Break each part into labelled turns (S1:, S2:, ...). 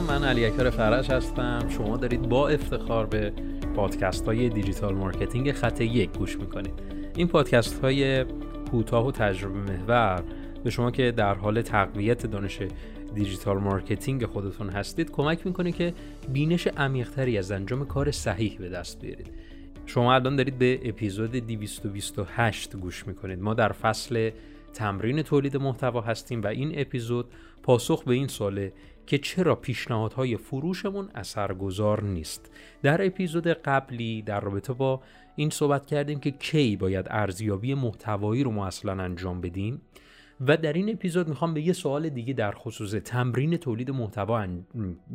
S1: سلام من علی اکبر فرش هستم. شما دارید با افتخار به پادکست های digital marketing خط یک گوش می‌کنید. این پادکست های کوتاه و تجربه محور به شما که در حال تقویت دانش digital marketing خودتون هستید کمک می‌کنه که بینش عمیقتری از انجام کار صحیح به دست بیارید. شما الان دارید به اپیزود 228 گوش می‌کنید. ما در فصل تمرین تولید محتوا هستیم و این اپیزود پاسخ به این سواله که چرا پیشنهادهای فروشمون اثرگذار نیست. در اپیزود قبلی در رابطه با این صحبت کردیم که کی باید ارزیابی محتوایی رو ما اصلا انجام بدیم و در این اپیزود می‌خوام به یه سوال دیگه در خصوص تمرین تولید محتوا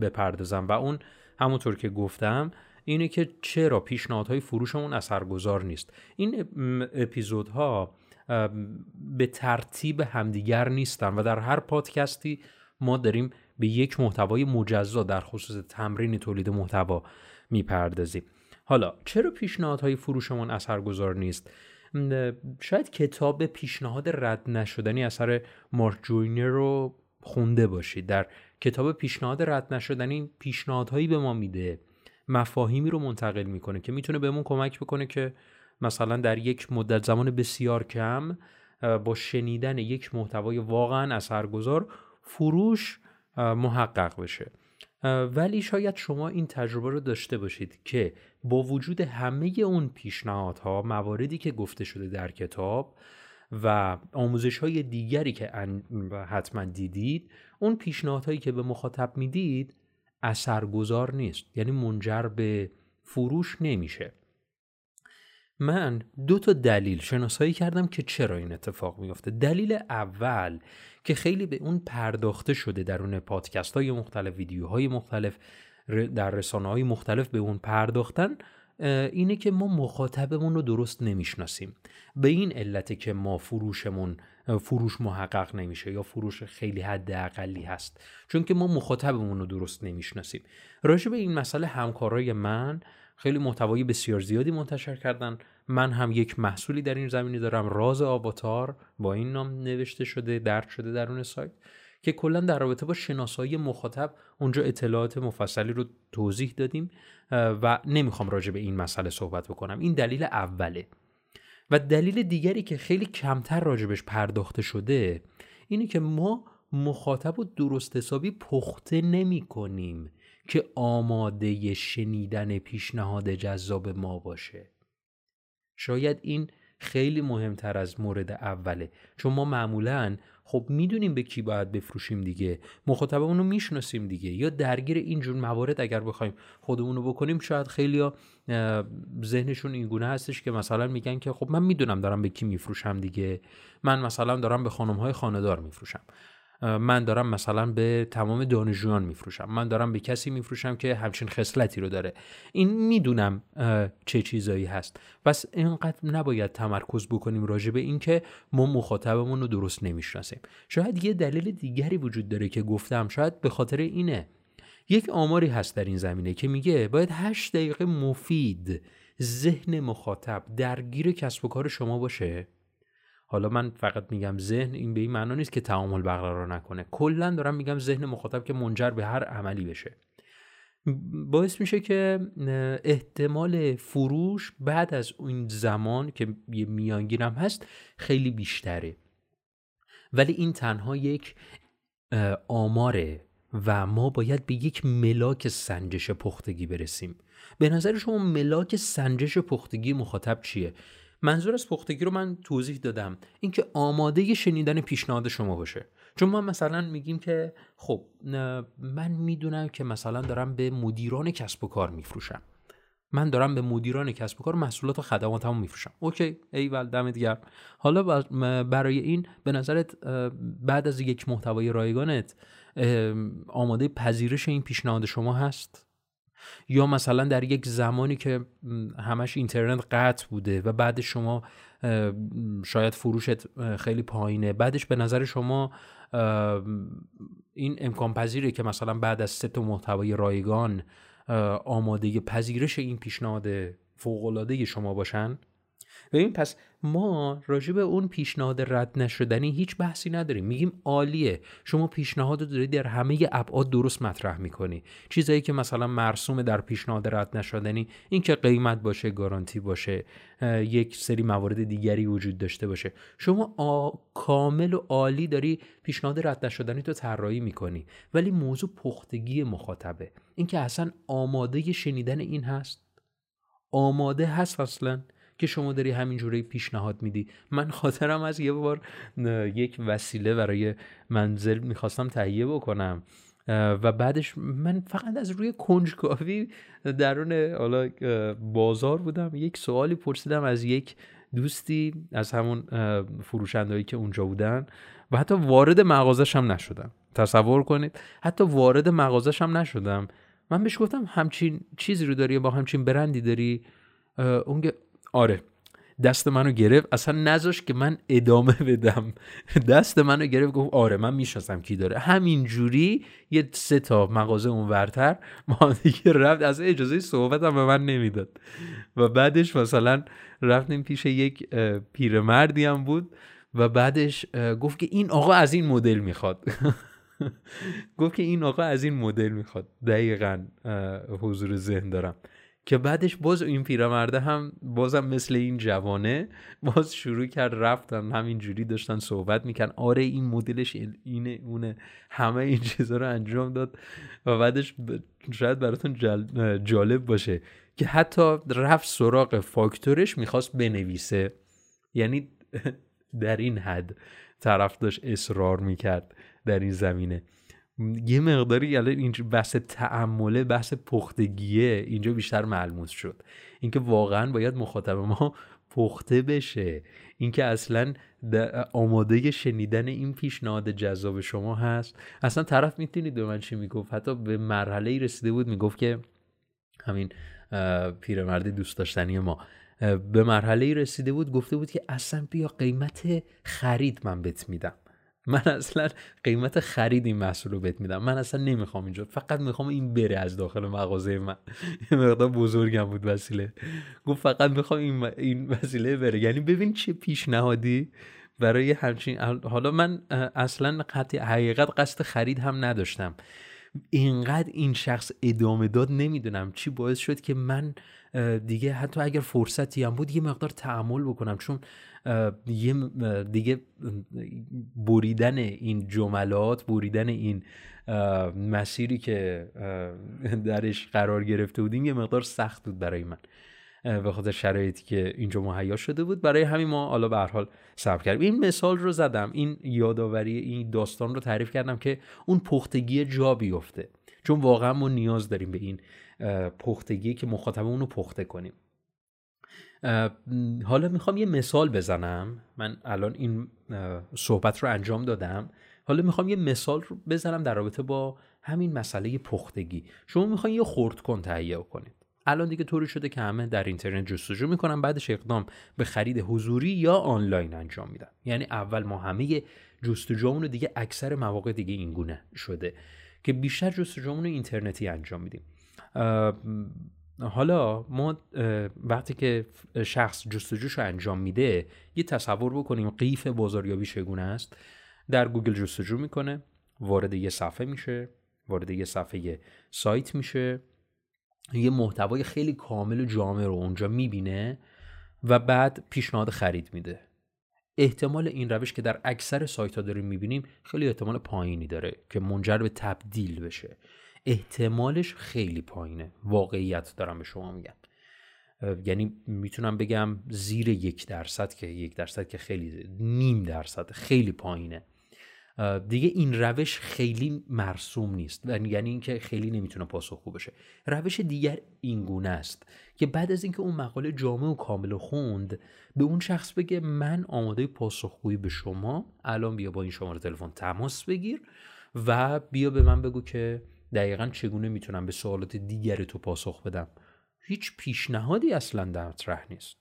S1: بپردازم و اون همونطور که گفتم اینه که چرا پیشنهادهای فروشمون اثرگذار نیست. این اپیزودها به ترتیب همدیگر نیستن و در هر پادکستی ما داریم به یک محتوای مجزا در خصوص تمرین تولید محتوا می‌پردازیم. حالا چرا پیشنهادهای فروشمون اثرگذار نیست؟ شاید کتاب پیشنهاد رد نشدنی اثر مارک جوینر رو خونده باشید. در کتاب پیشنهاد رد نشدنی پیشنهادهایی به ما میده. مفاهیمی رو منتقل می‌کنه که می‌تونه بهمون کمک بکنه که مثلا در یک مدت زمان بسیار کم با شنیدن یک محتوای واقعا اثرگذار فروش محقق بشه. ولی شاید شما این تجربه رو داشته باشید که با وجود همه اون پیشنهادها مواردی که گفته شده در کتاب و آموزش های دیگری که حتما دیدید اون پیشنهادهایی که به مخاطب می‌دید اثرگذار نیست. یعنی منجر به فروش نمیشه. من دو تا دلیل شناسایی کردم که چرا این اتفاق میفته دلیل اول که خیلی به اون پرداخته شده در اون پادکست های مختلف ویدیوهای مختلف در رسانه های مختلف به اون پرداختن اینه که ما مخاطبمون رو درست نمی‌شناسیم. به این علته که ما فروشمون فروش محقق نمیشه یا فروش خیلی حد اقلی هست. چون که ما مخاطبمون رو درست نمی‌شناسیم. راجع به این مسئله همکارای من خیلی محتوای بسیار زیادی منتشر کردن. من هم یک محصولی در این زمینی دارم راز آواتار با این نام نوشته شده درد شده در اون سایت که کلا در رابطه با شناسایی مخاطب اونجا اطلاعات مفصلی رو توضیح دادیم و نمی‌خوام راجع به این مسئله صحبت بکنم. این دلیل اوله. و دلیل دیگری که خیلی کمتر راجبش پرداخته شده اینه که ما مخاطب رو درست حسابی پخته نمی کنیم که آماده شنیدن پیشنهاد جذاب ما باشه. شاید این خیلی مهمتر از مورد اوله. چون ما معمولا خب می‌دونیم به کی باید بفروشیم دیگه. مخاطبمون رو می‌شناسیم دیگه. یا درگیر اینجور موارد اگر بخوایم خودمون رو بکنیم شاید خیلی ذهنشون اینگونه هستش که مثلا میگن که خب من می‌دونم دارم به کی میفروشم دیگه. من مثلا دارم به خانم های خاندار میفروشم. من دارم مثلا به تمام دانشجویان میفروشم. من دارم به کسی میفروشم که همچین خصلتی رو داره. این می‌دونم چه چیزایی هست. پس اینقدر نباید تمرکز بکنیم راجع به اینکه ما مخاطبمون رو درست نمی‌شناسیم. شاید یه دلیل دیگری وجود داره که گفتم. شاید به خاطر اینه. یک آماری هست در این زمینه که میگه باید هشت دقیقه مفید ذهن مخاطب درگیر کسب و کار شما باشه. حالا من فقط میگم ذهن این به این معنا نیست که تعامل برقرار نکنه. کلا دارم میگم ذهن مخاطب که منجر به هر عملی بشه. باعث میشه که احتمال فروش بعد از این زمان که یه میانگیرم هست خیلی بیشتره. ولی این تنها یک آماره و ما باید به یک ملاک سنجش پختگی برسیم. به نظر شما ملاک سنجش پختگی مخاطب چیه؟ منظور از پختگی رو من توضیح دادم. اینکه آماده شنیدن پیشنهاد شما باشه. چون ما مثلا میگیم که خب من می‌دونم که مثلا دارم به مدیران کسب و کار میفروشم. من دارم به مدیران کسب و کار محصولات و خدماتمو میفروشم. اوکی ایول دمت گرم. حالا برای این به نظرت بعد از یک محتوای رایگانت آماده پذیرش این پیشنهاد شما هست؟ یا مثلا در یک زمانی که همش اینترنت قطع بوده و بعد شما شاید فروشت خیلی پایینه بعدش به نظر شما این امکان پذیره که مثلا بعد از سه محتوای رایگان آماده پذیرش این پیشنهاد فوقالعاده شما باشن؟ ببین پس ما راجع به اون پیشنهاد رد نشدنی هیچ بحثی نداریم. میگیم عالیه. شما پیشنهاد رو در همه ابعاد درست مطرح می‌کنی. چیزایی که مثلا مرسوم در پیشنهاد رد نشدنی این که قیمت باشه گارانتی باشه یک سری موارد دیگری وجود داشته باشه. شما آ... کامل و عالی داری پیشنهاد رد نشدنی تو طراحی می‌کنی. ولی موضوع پختگی مخاطبه. اینکه اصلا آماده شنیدن این هست؟ آماده هست اصلا؟ که شما داری همینجوری پیشنهاد میدی. من خاطرم از یه بار یک وسیله برای منزل می‌خواستم تهیه بکنم. و بعدش من فقط از روی کنجکاوی درون حالا بازار بودم. یک سوالی پرسیدم از یک دوستی از همون فروشندهایی که اونجا بودن. و حتی وارد مغازش هم نشدم. تصور کنید حتی وارد مغازش هم نشدم. من بهش گفتم همچین چیزی رو داری با همچین برندی داری؟ اون آره. دست منو گرفت. اصلا نذاش که من ادامه بدم. دست منو گرفت گفت آره من می‌شناسم کی داره. همین جوری یه سه تا مغازه اون ورتر ما دیگه رفت. از اجازه صحبت هم به من نمی‌داد. و بعدش مثلا رفتیم پیش یک پیرمردی هم بود. و بعدش گفت که این آقا از این مدل می‌خواد. گفت که این آقا از این مدل می‌خواد. دقیقا حضور ذهن دارم. که بعدش باز این پیرمرده هم بازم مثل این جوانه باز شروع کرد رفتن همینجوری داشتن صحبت میکن آره این مدلش اینه اونه. همه این چیزها رو انجام داد و بعدش شاید براتون جالب باشه که حتی رفت سراغ فاکتورش می‌خواست بنویسه. یعنی در این حد طرف داشت اصرار می‌کرد در این زمینه. یه مقداری الان اینجا بحث تعمله بحث پختگیه اینجا بیشتر ملموس شد. اینکه واقعا باید مخاطب ما پخته بشه. اینکه اصلا آماده شنیدن این پیشنهاد جذاب شما هست. اصلا طرف می‌تونید به من چی می‌گفت؟ حتی به مرحله ای رسیده بود می‌گفت که همین پیرمرد دوست داشتنی ما به مرحله ای رسیده بود گفته بود که اصلا بیا قیمت خرید من بت میدم. من اصلا قیمت خرید این محصول رو بهت میدم. من اصلا نمی‌خوام اینجا. فقط می‌خوام این بره از داخل مغازه من. یه مقدار بزرگم بود وسیله. گفت فقط می‌خوام این, این وسیله بره. یعنی ببین چه پیشنهادی برای همچین حالا من اصلا قطع حقیقت قصد خرید هم نداشتم. اینقدر این شخص ادامه داد نمی‌دونم چی باعث شد که من دیگه حتی اگر فرصتی هم بود یه مقدار تعمل بکنم. چون یه دیگه بریدن این جملات بریدن این مسیری که درش قرار گرفته بودیم یه مقدار سخت بود برای من. به خاطر شرایطی که اینجا مهیا شده بود. برای همین ما حالا به هر حال صبر کردیم. این مثال رو زدم. این یادآوری این داستان رو تعریف کردم که اون پختگی جا بیفته. چون واقعا ما نیاز داریم به این پختگی که مخاطبمون رو پخته کنیم. حالا می‌خوام یه مثال بزنم. من الان این صحبت رو انجام دادم. حالا می‌خوام یه مثال رو بزنم در رابطه با همین مسئله پختگی. شما می‌خواین یه خورد کن تهیه کنید. الان دیگه طوری شده که همه در اینترنت جستجو می‌کنن بعدش اقدام به خرید حضوری یا آنلاین انجام میدن. یعنی اول ما همه جستجومون رو دیگه اکثر مواقع دیگه اینگونه شده که بیشتر جستجومون اینترنتی انجام میدیم. حالا ما وقتی که شخص جستجوش رو انجام میده یه تصور بکنیم قیف بازاریابی چگونه است. در گوگل جستجو می‌کنه وارد یه صفحه میشه وارد یه صفحه سایت میشه یه محتوای خیلی کامل و جامع رو اونجا می‌بینه و بعد پیشنهاد خرید میده. احتمال این روش که در اکثر سایت ها داریم می‌بینیم خیلی احتمال پایینی داره که منجر به تبدیل بشه. احتمالش خیلی پایینه. واقعیت دارم به شما میگم. یعنی می‌تونم بگم زیر یک درصد که یک درصد که خیلی نیم درصد خیلی پایینه. دیگه این روش خیلی مرسوم نیست. یعنی اینکه خیلی نمی‌تونه پاسخگو بشه. روش دیگر این گونه است که بعد از اینکه اون مقاله جامع و کامل خوند به اون شخص بگه من آماده پاسخگویی به شما الان بیا با این شماره تلفن تماس بگیر و بیا به من بگو که دقیقا چگونه می‌تونم به سوالات دیگر تو پاسخ بدم؟ هیچ پیشنهادی اصلا در مطرح نیست.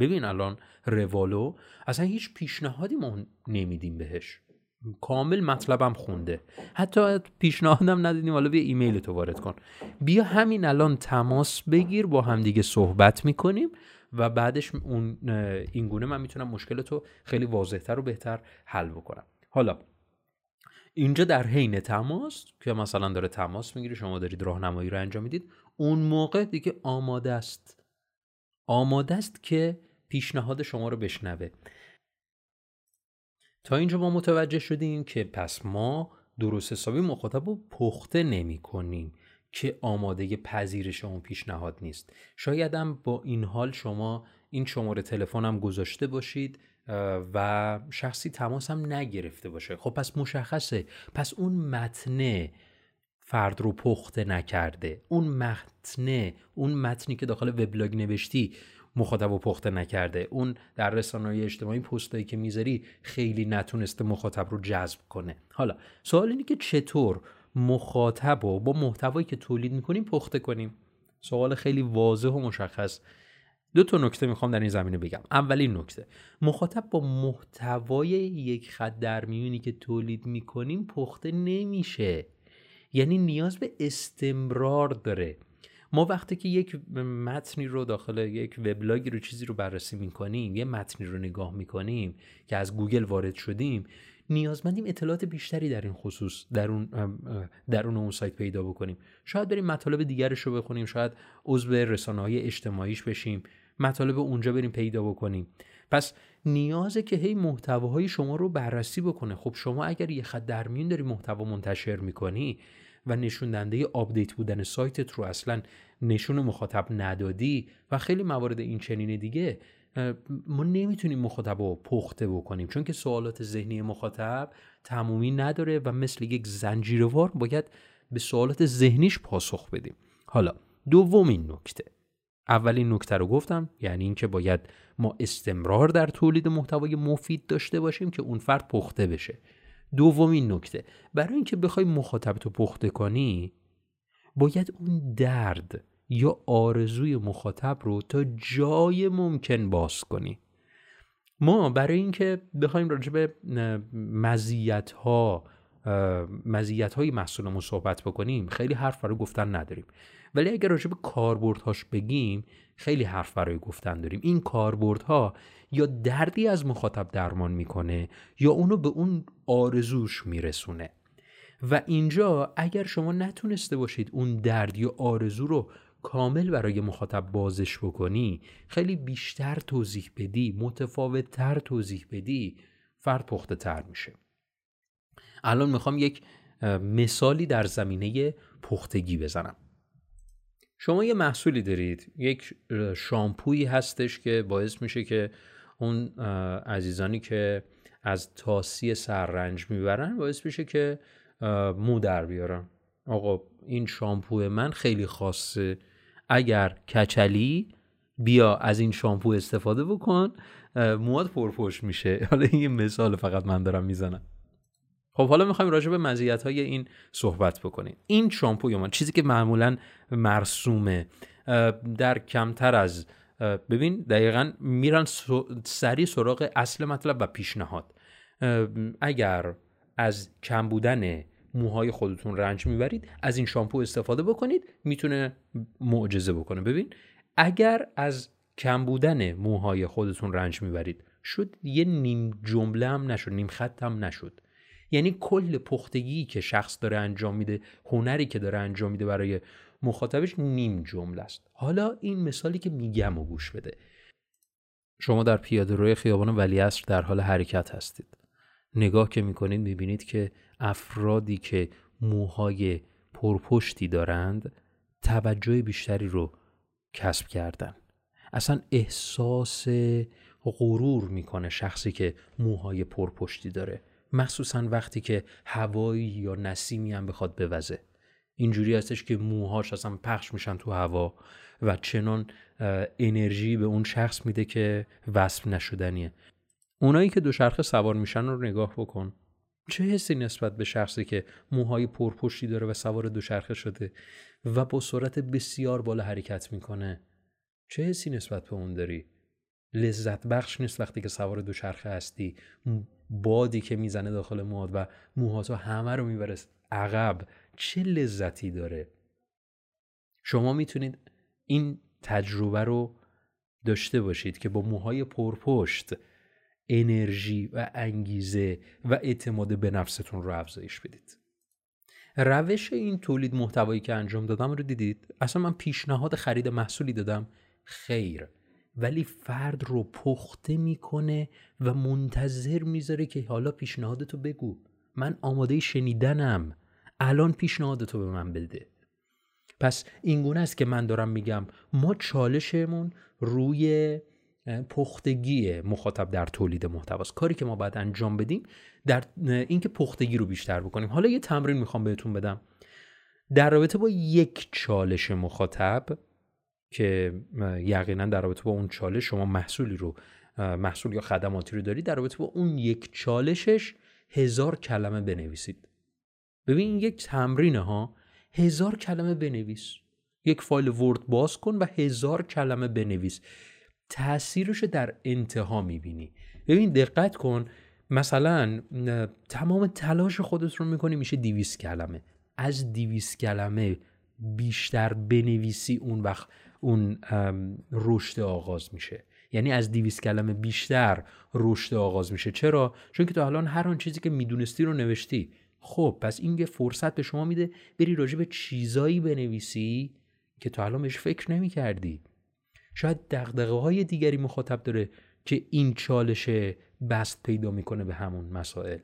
S1: ببین الان روالو اصلا هیچ پیشنهادی ما نمیدیم بهش. کامل مطلبم خونده. حتی پیشنهادم ندیدیم حالا بیا ایمیل تو وارد کن. بیا همین الان تماس بگیر با همدیگه صحبت می‌کنیم و بعدش اون این گونه من می‌تونم مشکل تو خیلی واضحتر و بهتر حل بکنم. حالا اینجا در حین تماس که مثلا داره تماس می‌گیره شما دارید راهنمایی رو انجام می‌دید اون موقع دیگه آماده است. آماده است که پیشنهاد شما رو بشنوه. تا اینجا ما متوجه شدیم که پس ما درست حسابی مخاطب رو پخته نمی کنیم که آماده پذیرش اون پیشنهاد نیست. شایدم با این حال شما این شماره تلفنم گذاشته باشید و شخصی تماس هم نگرفته باشه. خب پس مشخصه. پس اون متنه فرد رو پخته نکرده. اون متنه اون متنی که داخل وبلاگ نوشتی مخاطب رو پخته نکرده. اون در رسانه اجتماعی پستایی که می‌ذاری خیلی نتونسته مخاطب رو جذب کنه. حالا سوال اینه که چطور مخاطب رو با محتوایی که تولید می‌کنیم پخته کنیم؟ سوال خیلی واضح و مشخص. دو تا نکته می‌خوام در این زمینه بگم. اولین نکته مخاطب با محتوای یک خط در میونی که تولید می‌کنیم پخته نمیشه. یعنی نیاز به استمرار داره. ما وقتی که یک متنی رو داخل یک وبلاگی رو چیزی رو بررسی می‌کنیم یه متنی رو نگاه می‌کنیم که از گوگل وارد شدیم نیازمندیم اطلاعات بیشتری در این خصوص در اون در اون, اون سایت پیدا بکنیم. شاید بریم مطالب دیگرش رو بخونیم شاید عضو رسانه های اجتماعیش بشیم. مطالب اونجا بریم پیدا بکنیم. پس نیازه که هی محتواهای شما رو بررسی بکنه. خب شما اگر یه خط در میون داری محتوا منتشر می‌کنی و نشون دهنده update بودن سایتت رو اصلا نشون مخاطب ندادی و خیلی موارد این چنین دیگه ما نمی‌تونیم مخاطب رو پخته بکنیم. چون که سوالات ذهنی مخاطب تمومی نداره و مثل یک زنجیروار باید به سوالات ذهنیش پاسخ بدیم. حالا دومین نکته. اولین نکته رو گفتم یعنی اینکه باید ما استمرار در تولید محتوای مفید داشته باشیم که اون فرد پخته بشه. دومین نکته برای اینکه بخوای مخاطب تو پخته کنی باید اون درد یا آرزوی مخاطب رو تا جای ممکن باز کنی. ما برای اینکه بخوایم راجع به مزیت ها مزیت های محصولمون صحبت بکنیم خیلی حرف برای گفتن نداریم. ولی اگر راجع به کاربردهاش بگیم خیلی حرف برای گفتن داریم. این کاربردها یا دردی از مخاطب درمان می‌کنه یا اونو به اون آرزوش میرسونه. و اینجا اگر شما نتونسته باشید اون درد یا آرزو رو کامل برای مخاطب بازش بکنی خیلی بیشتر توضیح بدی متفاوت تر توضیح بدی فرد پخته تر میشه. الان می‌خوام یک مثالی در زمینه پختگی بزنم. شما یه محصولی دارید یک شامپویی هستش که باعث میشه که اون عزیزانی که از تاسی سررنج می‌برن باعث میشه که مو در بیارن. آقا این شامپو من خیلی خاصه. اگر کچلی بیا از این شامپو استفاده بکن. مواد پرپوش میشه. حالا این مثال فقط من دارم می‌زنم. خب حالا می‌خوایم راجع به مزیت های این صحبت بکنیم. این شامپو من چیزی که معمولا مرسومه در کمتر از ببین دقیقا میرن سری سراغ اصل مطلب و پیشنهاد. اگر از کم بودن موهای خودتون رنج می‌برید از این شامپو استفاده بکنید می‌تونه معجزه بکنه. ببین اگر از کم بودن موهای خودتون رنج می‌برید شد یه نیم جمله هم نشد نیم خط هم نشد. یعنی کل پختگی که شخص داره انجام میده هنری که داره انجام میده برای مخاطبش نیم جمله است. حالا این مثالی که میگم و گوش بده. شما در پیاده روی خیابان ولیعصر در حال حرکت هستید. نگاه که می‌کنید می‌بینید که افرادی که موهای پرپشتی دارند توجه بیشتری رو کسب کردن. اصلا احساس غرور می‌کنه شخصی که موهای پرپشتی داره. مخصوصا وقتی که هوایی یا نسیمی هم بخواد بوزه. اینجوری هستش که موهاش اصلا پخش میشن تو هوا و چنان انرژی به اون شخص میده که وصف نشدنیه. اونایی که دوچرخه سوار میشن رو نگاه بکن. چه حسی نسبت به شخصی که موهای پرپشتی داره و سوار دوچرخه شده و با سرعت بسیار بالا حرکت می‌کنه؟ چه حسی نسبت به اون داری؟ لذت بخش نیست وقتی که سوار دوچرخه هستی. بادی که می‌زنه داخل موهات و موهاتو همه رو می‌بره عقب. چه لذتی داره. شما می‌تونید این تجربه رو داشته باشید که با موهای پرپشت انرژی و انگیزه و اعتماد به نفستون رو افزایش بدید. روش این تولید محتوایی که انجام دادم رو دیدید؟ اصلا من پیشنهاد خرید محصولی دادم؟ خیر. ولی فرد رو پخته می‌کنه و منتظر می‌ذاره که حالا پیشنهادتو بگو. من آماده شنیدنم. الان پیشنهادتو به من بده. پس اینگونه است که من دارم میگم ما چالشمون روی پختگی مخاطب در تولید محتواست. کاری که ما باید انجام بدیم در اینکه پختگی رو بیشتر بکنیم. حالا یه تمرین می‌خوام بهتون بدم. در رابطه با یک چالش مخاطب که یقینا در رابطه با اون چالش شما محصولی رو محصول یا خدماتی رو دارید در رابطه با اون یک چالشش هزار کلمه بنویسید. ببین یک تمرینه ها. هزار کلمه بنویس. یک فایل ورد باز کن و هزار کلمه بنویس. تاثیرش رو در انتها می‌بینی. ببین دقت کن. مثلا تمام تلاش خودت رو می‌کنی میشه دیویس کلمه. از دیویس کلمه بیشتر بنویسی اون وقت. اون رشد آغاز میشه. یعنی از دیویس کلمه بیشتر رشد آغاز میشه. چرا؟ چون که تو الان هر آن چیزی که می‌دونستی رو نوشتی. خب پس این یه فرصت به شما میده بری راجع به چیزایی بنویسی که تو الان بهش فکر نمی کردی شاید دقدقه های دیگری مخاطب داره که این چالش بست پیدا می‌کنه به همون مسائل.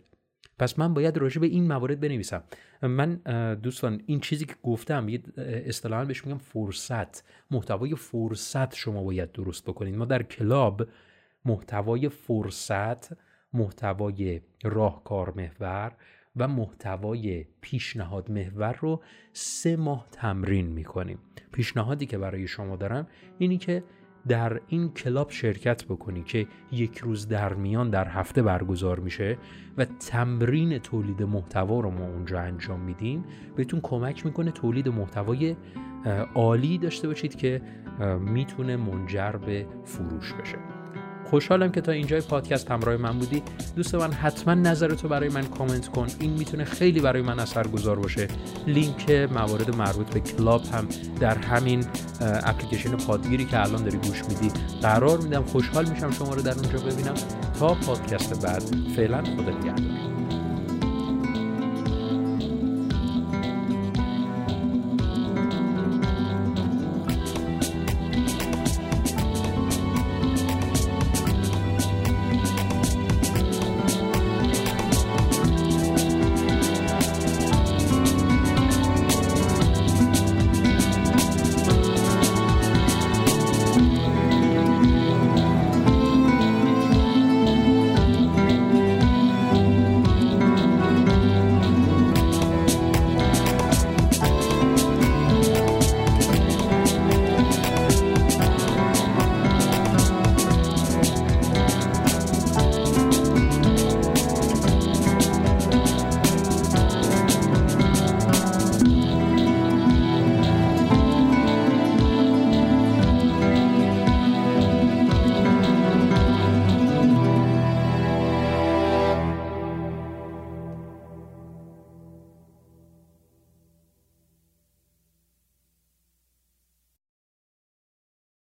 S1: پس من باید راجع به این موارد بنویسم. من دوستان این چیزی که گفتم یه اصطلاحا بهش میگم فرصت. محتوای فرصت شما باید درست بکنید ما در کلاب محتوای فرصت محتوای راهکار محور و محتوای پیشنهاد محور رو سه ماه تمرین می‌کنیم. پیشنهادی که برای شما دارم اینی که در این کلاب شرکت بکنی که یک روز در میان در هفته برگزار میشه و تمرین تولید محتوا رو ما اونجا انجام میدیم بهتون کمک می‌کنه تولید محتوای عالی داشته باشید که می‌تونه منجر به فروش بشه. خوشحالم که تا اینجای پادکست همراه من بودی. دوست من حتما نظرتو برای من کامنت کن. این می‌تونه خیلی برای من اثرگذار باشه. لینک موارد مربوط به کلاب هم در همین اپلیکیشن پادگیری که الان داری گوش میدی. قرار میدم خوشحال میشم شما رو در اونجا ببینم. تا پادکست بعد فعلا خدا نگهدار.